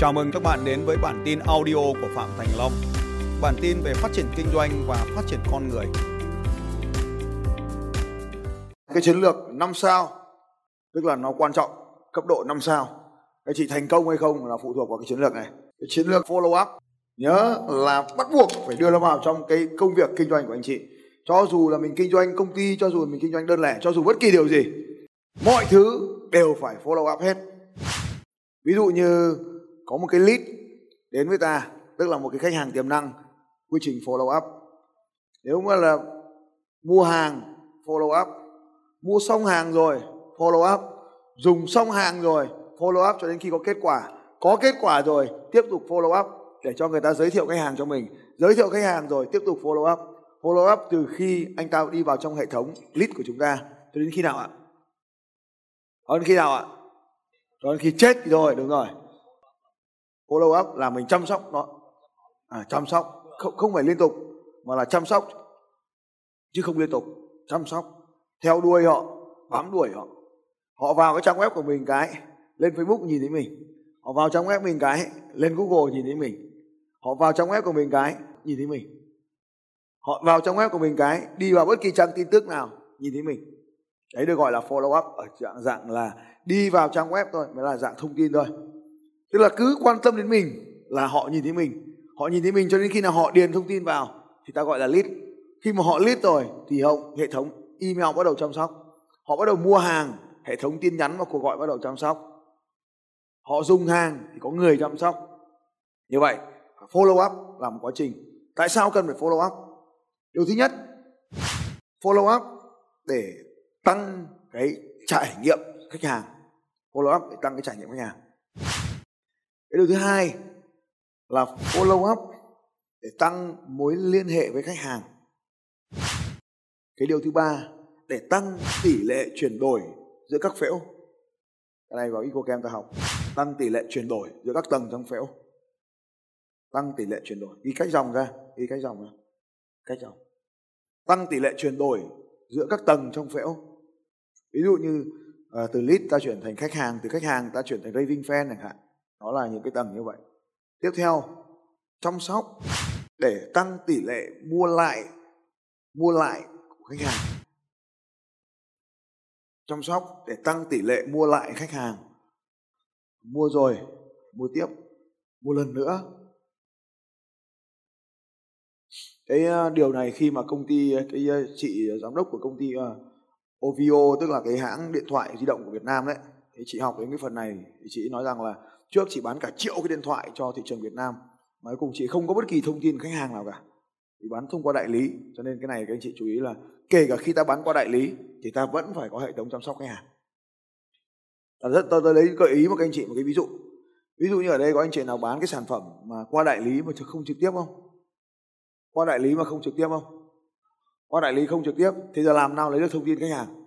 Chào mừng các bạn đến với bản tin audio của Phạm Thành Long. Bản tin về phát triển kinh doanh và phát triển con người. Cái chiến lược 5 sao tức là nó quan trọng cấp độ 5 sao. Cái chị thành công hay không là phụ thuộc vào cái chiến lược này. Cái chiến lược follow up nhớ là bắt buộc phải đưa nó vào trong cái công việc kinh doanh của anh chị. Cho dù là mình kinh doanh công ty, cho dù mình kinh doanh đơn lẻ, cho dù bất kỳ điều gì, mọi thứ đều phải follow up hết. Ví dụ như có một cái lead đến với ta, tức là một cái khách hàng tiềm năng, quy trình follow up. Nếu mà là mua hàng, follow up, mua xong hàng rồi, follow up, dùng xong hàng rồi, follow up cho đến khi có kết quả. Có kết quả rồi, tiếp tục follow up để cho người ta giới thiệu khách hàng cho mình. Giới thiệu khách hàng rồi, tiếp tục follow up. Follow up từ khi anh ta đi vào trong hệ thống lead của chúng ta cho đến khi nào ạ? Cho đến khi nào ạ? Cho đến khi chết rồi đúng rồi follow up là mình chăm sóc nó. À, chăm sóc. Không không phải liên tục mà là chăm sóc. Chứ không liên tục chăm sóc. Theo đuôi họ bám đuổi họ. Họ vào cái trang web của mình cái lên facebook nhìn thấy mình. Họ vào trang web mình cái lên google nhìn thấy mình. Họ vào trang web của mình cái nhìn thấy mình. Họ vào trang web của mình cái đi vào bất kỳ trang tin tức nào nhìn thấy mình. Đấy được gọi là follow up ở dạng dạng là đi vào trang web thôi mới là dạng thông tin thôi tức là cứ quan tâm đến mình là họ nhìn thấy mình. Họ nhìn thấy mình cho đến khi nào họ điền thông tin vào thì ta gọi là lead. Khi mà họ lead rồi thì hậu, hệ thống email bắt đầu chăm sóc. Họ bắt đầu mua hàng, hệ thống tin nhắn và cuộc gọi bắt đầu chăm sóc. Họ dùng hàng thì có người chăm sóc. Như vậy, follow up là một quá trình. Tại sao cần phải follow up? Điều thứ nhất, follow up để tăng cái trải nghiệm khách hàng. Follow up để tăng cái trải nghiệm khách hàng cái điều thứ hai là follow up để tăng mối liên hệ với khách hàng. Cái điều thứ ba, để tăng tỷ lệ chuyển đổi giữa các phễu. Cái này vào EcoCam ta học. Tăng tỷ lệ chuyển đổi giữa các tầng trong phễu. Tăng tỷ lệ chuyển đổi. Ghi cách dòng ra. Ghi cách dòng ra. Cách dòng. Tăng tỷ lệ chuyển đổi giữa các tầng trong phễu. Ví dụ như ờ, từ lead ta chuyển thành khách hàng, từ khách hàng ta chuyển thành raving fan chẳng hạn nó là những cái tầng như vậy. Tiếp theo, chăm sóc để tăng tỷ lệ mua lại mua lại của khách hàng. Chăm sóc để tăng tỷ lệ mua lại khách hàng. Mua rồi, mua tiếp, mua lần nữa. Cái ờ, điều này khi mà công ty, cái ờ, chị giám đốc của công ty ờ, OVO tức là cái hãng điện thoại di động của Việt Nam đấy, thì chị học đến cái phần này thì chị nói rằng là trước chị bán cả triệu cái điện thoại cho thị trường Việt Nam mà cuối cùng chị không có bất kỳ thông tin khách hàng nào cả. Thì bán thông qua đại lý cho nên cái này các anh chị chú ý là kể cả khi ta bán qua đại lý thì ta vẫn phải có hệ thống chăm sóc khách hàng. À, rất tôi, tôi lấy gợi ý một các anh chị một cái ví dụ. Ví dụ như ở đây có anh chị nào bán cái sản phẩm mà qua đại lý mà không trực tiếp không? Qua đại lý mà không trực tiếp không? Qua đại lý không trực tiếp thì giờ làm nào lấy được thông tin khách hàng?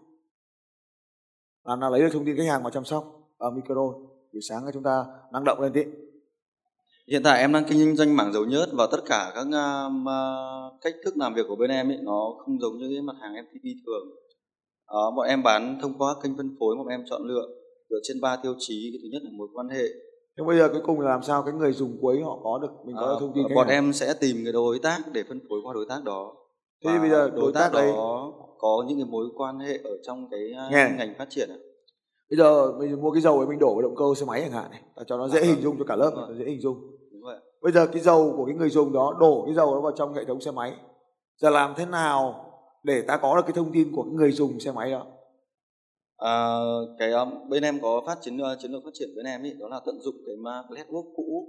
Làm nào lấy được thông tin khách hàng mà chăm sóc? Ở micro buổi sáng chúng ta năng động lên tí. Hiện tại em đang kinh doanh mảng dầu nhớt và tất cả các uh, cách thức làm việc của bên em ấy nó không giống như cái mặt hàng FTP thường. Uh, bọn em bán thông qua kênh phân phối bọn em chọn lựa dựa trên ba tiêu chí. Cái thứ nhất là mối quan hệ. Nhưng bây giờ cuối cùng là làm sao cái người dùng cuối họ có được mình có được thông tin bọn em sẽ tìm cái đối tác để phân phối qua đối tác đó. Thế bây giờ đối, đối tác, tác đấy đó có những cái mối quan hệ ở trong cái Nghe. ngành phát triển à? Bây giờ mình mua cái dầu ấy mình đổ vào động cơ xe máy chẳng hạn này cho nó dễ à, hình dung cho cả lớp này, dễ hình dung. Bây giờ cái dầu của cái người dùng đó đổ cái dầu đó vào trong hệ thống xe máy giờ làm thế nào để ta có được cái thông tin của cái người dùng xe máy đó? À, cái um, bên em có phát chiến uh, chiến lược phát triển bên em ý đó là tận dụng cái network cũ.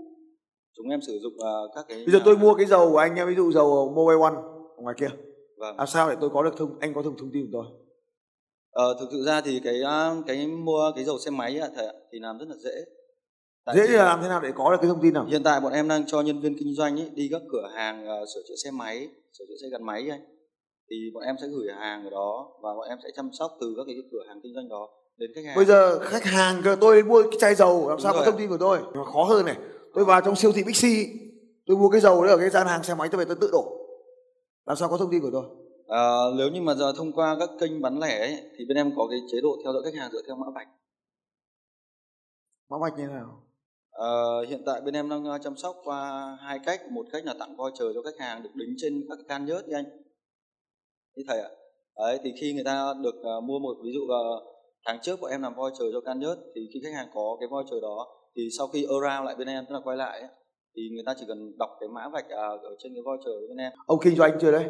Chúng em sử dụng uh, các cái bây giờ tôi mua cái dầu của anh nhé ví dụ dầu mobile one ở ngoài kia. Vâng. làm sao để tôi có được thông anh có thông thông tin của tôi Ờ, thực sự ra thì cái cái mua cái dầu xe máy thì, thì làm rất là dễ. Tại dễ là làm thế nào để có được cái thông tin nào? Hiện tại bọn em đang cho nhân viên kinh doanh ấy, đi các cửa hàng uh, sửa chữa xe máy, sửa chữa xe gắn máy ấy. Thì bọn em sẽ gửi hàng ở đó và bọn em sẽ chăm sóc từ các cái cửa hàng kinh doanh đó đến khách hàng. Bây giờ khách hàng tôi mua cái chai dầu làm Đúng sao có thông tin của tôi? Nó khó hơn này. Tôi vào trong siêu thị Bixi, tôi mua cái dầu đấy ở cái gian hàng xe máy tôi về tôi tự đổ. Làm sao có thông tin của tôi? À, nếu như mà giờ thông qua các kênh bán lẻ ấy, thì bên em có cái chế độ theo dõi khách hàng dựa theo mã vạch. Mã vạch như thế nào? Ờ, hiện tại bên em đang ờ, chăm sóc qua hai cách, một cách là tặng voucher cho khách hàng được đính trên các can nhớt đi anh. Như thầy ạ. Đấy thì khi người ta được ờ, mua một ví dụ là tháng trước bọn em làm voucher cho can nhớt thì khi khách hàng có cái voucher đó thì sau khi around lại bên em tức là quay lại ấy, thì người ta chỉ cần đọc cái mã vạch ờ, ở trên cái voucher của bên em. ông kinh doanh chưa đấy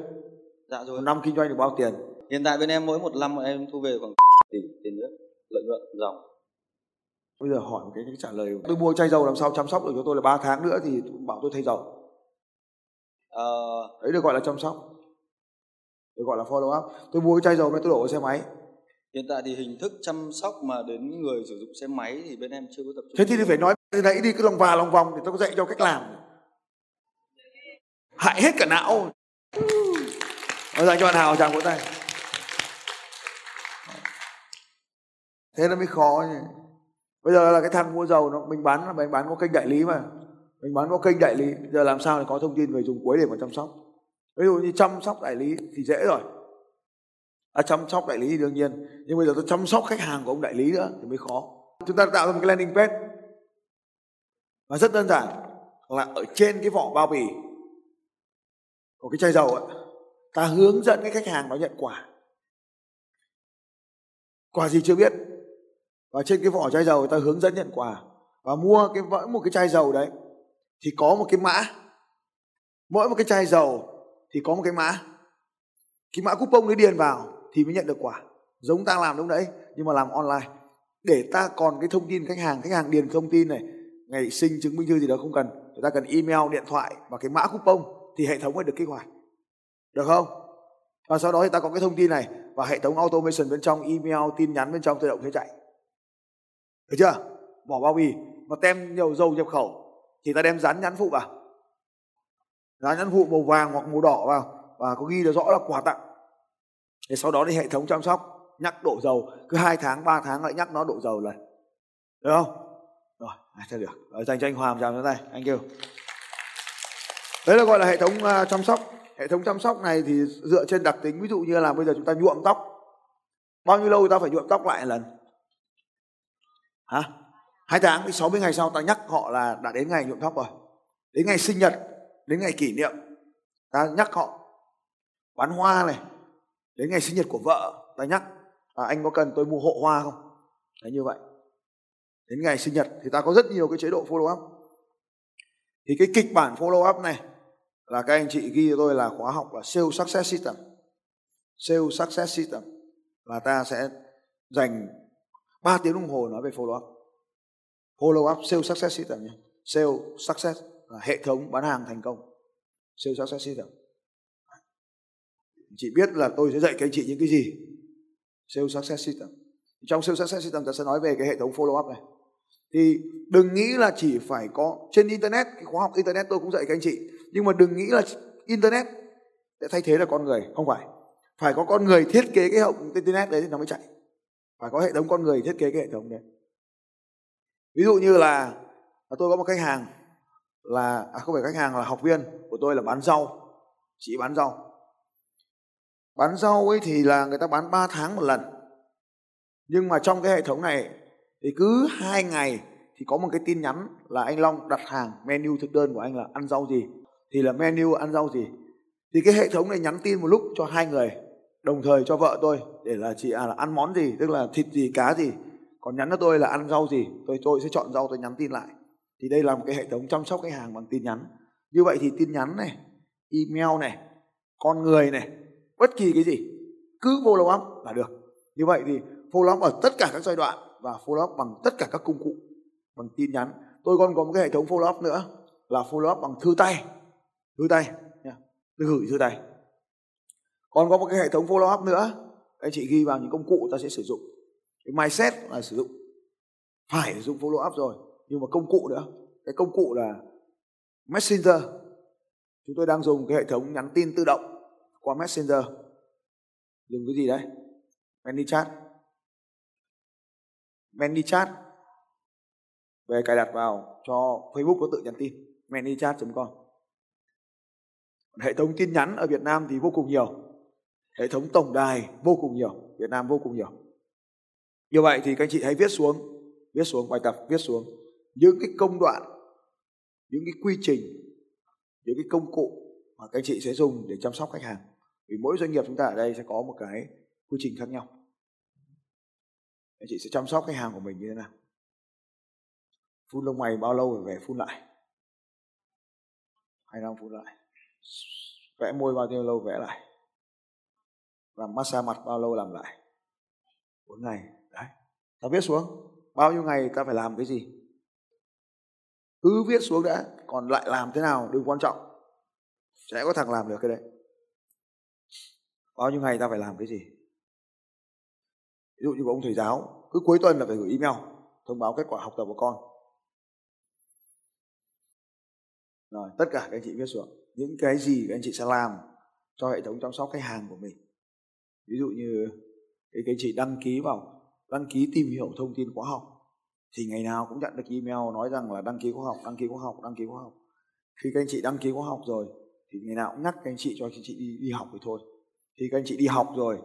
Dạ rồi. năm kinh doanh được bao tiền? Hiện tại bên em mỗi một năm bọn em thu về khoảng tỷ tiền nước lợi nhuận dòng. bây giờ hỏi một cái trả lời. Tôi mua chai dầu làm sao chăm sóc được cho tôi là 3 tháng nữa thì bảo tôi thay dầu. Ờ, đấy được gọi là chăm sóc. Được gọi là follow up. Tôi mua cái chai dầu này tôi đổ vào xe máy. Hiện tại thì hình thức chăm sóc mà đến người sử dụng xe máy thì bên em chưa có tập trung. thế thì phải nói từ nãy đi cứ lòng và lòng vòng để tôi có dạy cho cách làm. Hại hết cả não Nói dành cho bạn Hào chàng vỗ tay. Thế nó mới khó nhỉ. Bây giờ là cái thằng mua dầu nó mình bán là mình bán có kênh đại lý mà. Mình bán có kênh đại lý. Giờ làm sao để có thông tin người dùng cuối để mà chăm sóc? Ví dụ như chăm sóc đại lý thì dễ rồi. À, chăm sóc đại lý thì đương nhiên. Nhưng bây giờ tôi chăm sóc khách hàng của ông đại lý nữa thì mới khó. Chúng ta tạo ra một cái landing page. Và rất đơn giản là ở trên cái vỏ bao bì của cái chai dầu ấy, ta hướng dẫn cái khách hàng nó nhận quà. Quà gì chưa biết. Và trên cái vỏ chai dầu ta hướng dẫn nhận quà. Và mua cái, mỗi một cái chai dầu đấy, thì có một cái mã. Mỗi một cái chai dầu thì có một cái mã. Cái mã coupon đấy điền vào thì mới nhận được quả giống ta làm lúc đấy nhưng mà làm online. Để ta còn cái thông tin khách hàng khách hàng điền thông tin này, ngày sinh chứng minh thư gì đó không cần người ta cần email, điện thoại và cái mã coupon thì hệ thống mới được kích hoạt được không? Và sau đó thì ta có cái thông tin này và hệ thống automation bên trong email tin nhắn bên trong tự động sẽ chạy. Được chưa? Bỏ bao bì. Và tem nhiều dầu nhập khẩu thì ta đem dán nhãn phụ vào. Dán nhãn phụ màu vàng hoặc màu đỏ vào và có ghi được rõ là quà tặng. Thì sau đó thì hệ thống chăm sóc nhắc độ dầu. Cứ hai tháng 3 tháng lại nhắc nó độ dầu lần được không? Rồi à, sẽ được? Rồi, dành cho anh Hoàng chào chúng tay anh kêu đấy là gọi là hệ thống uh, chăm sóc hệ thống chăm sóc này thì dựa trên đặc tính ví dụ như là bây giờ chúng ta nhuộm tóc. Bao nhiêu lâu ta phải nhuộm tóc lại lần? Hả? Hai tháng thì 60 ngày sau ta nhắc họ là đã đến ngày nhuộm tóc rồi. Đến ngày sinh nhật đến ngày kỷ niệm ta nhắc họ. Bán hoa này đến ngày sinh nhật của vợ ta nhắc. À, anh có cần tôi mua hộ hoa không? Đấy như vậy. Đến ngày sinh nhật thì ta có rất nhiều cái chế độ follow up. Thì cái kịch bản follow up này là các anh chị ghi cho tôi là khóa học là sales success system. Sales success system là ta sẽ dành 3 tiếng đồng hồ nói về follow up. Follow up sales success system nhé. Sales success là hệ thống bán hàng thành công. Sales success system. Chị biết là tôi sẽ dạy các anh chị những cái gì. Sales success system. Trong sales success system ta sẽ nói về cái hệ thống follow up này thì đừng nghĩ là chỉ phải có trên internet cái khóa học internet tôi cũng dạy các anh chị. Nhưng mà đừng nghĩ là internet sẽ thay thế là con người không phải. Phải có con người thiết kế cái hệ thống internet đấy thì nó mới chạy. Phải có hệ thống con người thiết kế cái hệ thống đấy. Ví dụ như là, là tôi có một khách hàng là à, không phải khách hàng là học viên của tôi là bán rau. Chị bán rau. Bán rau ấy thì là người ta bán 3 tháng một lần. Nhưng mà trong cái hệ thống này thì cứ hai ngày thì có một cái tin nhắn là anh Long đặt hàng menu thực đơn của anh là ăn rau gì. Thì là menu ăn rau gì. Thì cái hệ thống này nhắn tin một lúc cho hai người, đồng thời cho vợ tôi để là chị à là ăn món gì, tức là thịt gì, cá gì. Còn nhắn cho tôi là ăn rau gì, tôi tôi sẽ chọn rau tôi nhắn tin lại. Thì đây là một cái hệ thống chăm sóc khách hàng bằng tin nhắn. Như vậy thì tin nhắn này, email này, con người này, bất kỳ cái gì, cứ follow up là được. Như vậy thì follow up ở tất cả các giai đoạn và follow up bằng tất cả các công cụ, bằng tin nhắn. Tôi còn có một cái hệ thống follow up nữa, là follow up bằng thư tay. Thư tay nha, tôi gửi thư tay. Còn có một cái hệ thống follow up nữa, anh chị ghi vào những công cụ ta sẽ sử dụng. Cái mindset là sử dụng. Phải sử dụng follow up rồi, nhưng mà công cụ nữa. Cái công cụ là messenger. Chúng tôi đang dùng cái hệ thống nhắn tin tự động qua messenger. Dùng cái gì đấy ManyChat ManyChat về cài đặt vào cho Facebook có tự nhắn tin. Manychat.com hệ thống tin nhắn ở Việt Nam thì vô cùng nhiều. Hệ thống tổng đài vô cùng nhiều. Việt Nam vô cùng nhiều. Như vậy thì các anh chị hãy viết xuống viết xuống, bài tập viết xuống. Những cái công đoạn, những cái quy trình, những cái công cụ mà các anh chị sẽ dùng để chăm sóc khách hàng. Vì mỗi doanh nghiệp chúng ta ở đây sẽ có một cái quy trình khác nhau anh chị sẽ chăm sóc khách hàng của mình như thế nào? Phun lông mày bao lâu rồi về phun lại? Hai năm phun lại. Vẽ môi bao nhiêu lâu vẽ lại? Làm massage mặt bao lâu làm lại? Bốn ngày. Đấy. Ta viết xuống. Bao nhiêu ngày ta phải làm cái gì? Cứ viết xuống đã. Còn lại làm thế nào đừng quan trọng. Sẽ có thằng làm được cái đấy. Bao nhiêu ngày ta phải làm cái gì? Ví dụ như ông thầy giáo, cứ cuối tuần là phải gửi email, thông báo kết quả học tập của con. Rồi, tất cả các anh chị viết xuống. Những cái gì các anh chị sẽ làm cho hệ thống chăm sóc khách hàng của mình. Ví dụ như cái anh chị đăng ký vào, đăng ký tìm hiểu thông tin khóa học, thì ngày nào cũng nhận được email nói rằng là đăng ký khóa học, đăng ký khóa học, đăng ký khóa học. Khi các anh chị đăng ký khóa học rồi, thì ngày nào cũng nhắc các anh chị cho các anh chị đi đi học thì thôi. Thì các anh chị đi học rồi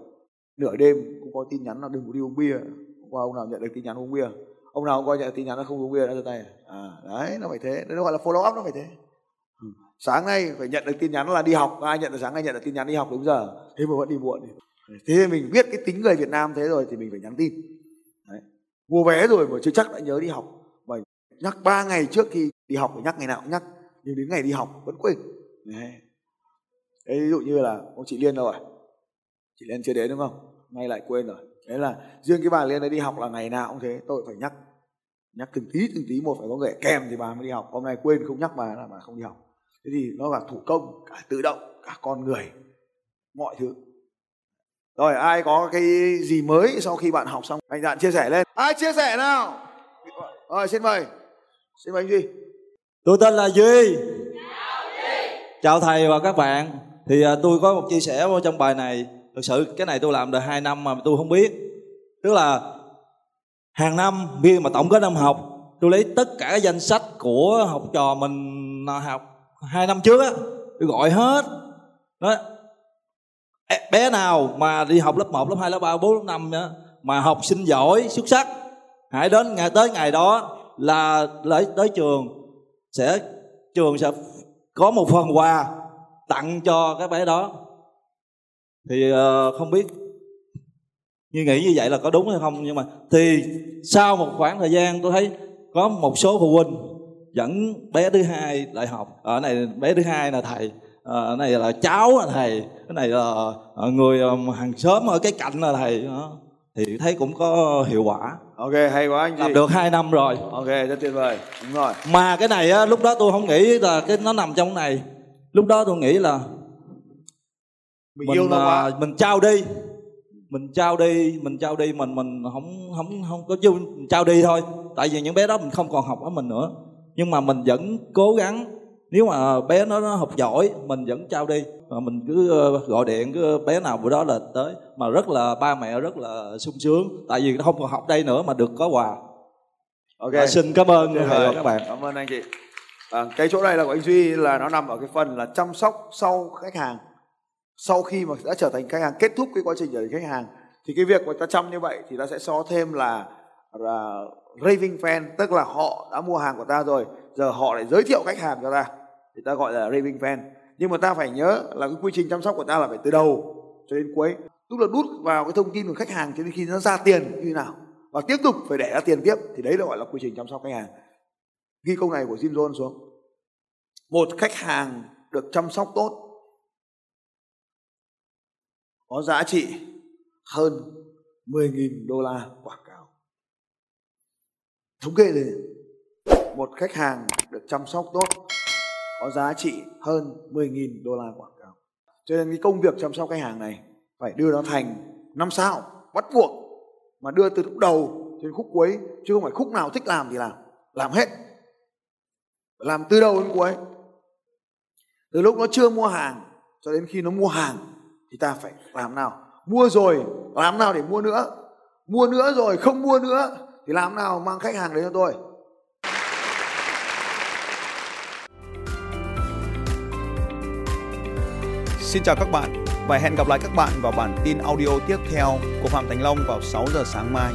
nửa đêm cũng có tin nhắn là đừng có đi uống bia. Hôm qua ông nào nhận được tin nhắn uống bia? Ông nào coi nhận được tin nhắn là không uống bia đã giơ tay à? à? Đấy nó phải thế. Nó gọi là follow up nó phải thế. Ừ. sáng nay phải nhận được tin nhắn là đi học. Ai nhận được sáng nay nhận được tin nhắn đi học đúng giờ. Thế mà vẫn đi muộn thế thì mình biết cái tính người Việt Nam thế rồi thì mình phải nhắn tin. Đấy. mua vé rồi mà chưa chắc đã nhớ đi học. Mà nhắc ba ngày trước khi đi học phải nhắc ngày nào cũng nhắc. Nhưng đến ngày đi học vẫn quên. Đấy. Đấy, ví dụ như là ông chị Liên đâu rồi chị Liên chưa đến đúng không? Nay lại quên rồi. Đấy là riêng cái bà Liên đấy đi học là ngày nào cũng thế tôi phải nhắc nhắc từng tí từng tí một phải có người kèm thì bà mới đi học. Hôm nay quên không nhắc bà là bà không đi học. Thế thì nó là thủ công cả tự động cả con người mọi thứ. Rồi ai có cái gì mới sau khi bạn học xong? Anh dạn chia sẻ lên. Ai chia sẻ nào? Rồi xin mời. Xin mời anh duy. Tôi tên là duy. Chào thầy và các bạn. Thì à, tôi có một chia sẻ trong bài này thực sự cái này tôi làm được 2 năm mà tôi không biết. Tức là hàng năm khi mà tổng kết năm học tôi lấy tất cả danh sách của học trò mình học hai năm trước á tôi gọi hết. Đó bé nào mà đi học lớp 1, lớp 2, lớp 3, 4, lớp 5 nữa mà học sinh giỏi xuất sắc. Hãy đến ngày tới ngày đó là lấy tới trường sẽ trường sẽ có một phần quà tặng cho các bé đó thì uh, không biết như nghĩ như vậy là có đúng hay không nhưng mà thì sau một khoảng thời gian tôi thấy có một số phụ huynh dẫn bé thứ hai lại học. Ở này bé thứ hai là thầy ở này là cháu là thầy cái này là ờ, người ờ, hàng xóm ở cái cạnh là thầy đó. Thì thấy cũng có hiệu quả. Ok hay quá anh làm được 2 năm rồi. Ok rất tuyệt vời. Đúng rồi. Mà cái này á lúc đó tôi không nghĩ là cái nó nằm trong này. Lúc đó tôi nghĩ là mình, mình yêu nó quá. à, mình trao đi. Mình trao đi mình trao đi mình mình không không không có chung mình trao đi thôi. Tại vì những bé đó mình không còn học ở mình nữa. Nhưng mà mình vẫn cố gắng. Nếu mà bé nó, nó học giỏi mình vẫn trao đi. Mà mình cứ ờ, gọi điện cứ bé nào bữa đó là tới. Mà rất là ba mẹ rất là sung sướng. Tại vì nó không còn học đây nữa mà được có quà. Ok. À, xin cảm ơn vời. và các bạn cảm ơn anh chị. À, cái chỗ này là của anh duy là nó nằm ở cái phần là chăm sóc sau khách hàng sau khi mà đã trở thành khách hàng, kết thúc cái quá trình trở thành khách hàng, thì cái việc mà ta chăm như vậy thì ta sẽ so thêm là là raving fan, tức là họ đã mua hàng của ta rồi, giờ họ lại giới thiệu khách hàng cho ta, thì ta gọi là raving fan. Nhưng mà ta phải nhớ là cái quy trình chăm sóc của ta là phải từ đầu cho đến cuối. Tức là đút vào cái thông tin của khách hàng cho đến khi nó ra tiền như thế nào, và tiếp tục phải để ra tiền tiếp, thì đấy là gọi là quy trình chăm sóc khách hàng. Ghi câu này của Jim Jones xuống. Một khách hàng được chăm sóc tốt có giá trị hơn 10.000 đô la quảng cáo. Thống kê lên một khách hàng được chăm sóc tốt, có giá trị hơn 10.000 đô la quảng cáo. Cho nên cái công việc chăm sóc khách hàng này phải đưa nó thành năm sao, bắt buộc mà đưa từ lúc đầu đến khúc cuối, chứ không phải khúc nào thích làm thì làm làm hết. Làm từ đầu đến cuối. Từ lúc nó chưa mua hàng cho đến khi nó mua hàng thì ta phải làm nào? Mua rồi, làm nào để mua nữa? Mua nữa rồi, không mua nữa, thì làm nào mang khách hàng đến cho tôi? Xin chào các bạn và hẹn gặp lại các bạn vào bản tin audio tiếp theo của Phạm Thành Long vào 6 giờ sáng mai.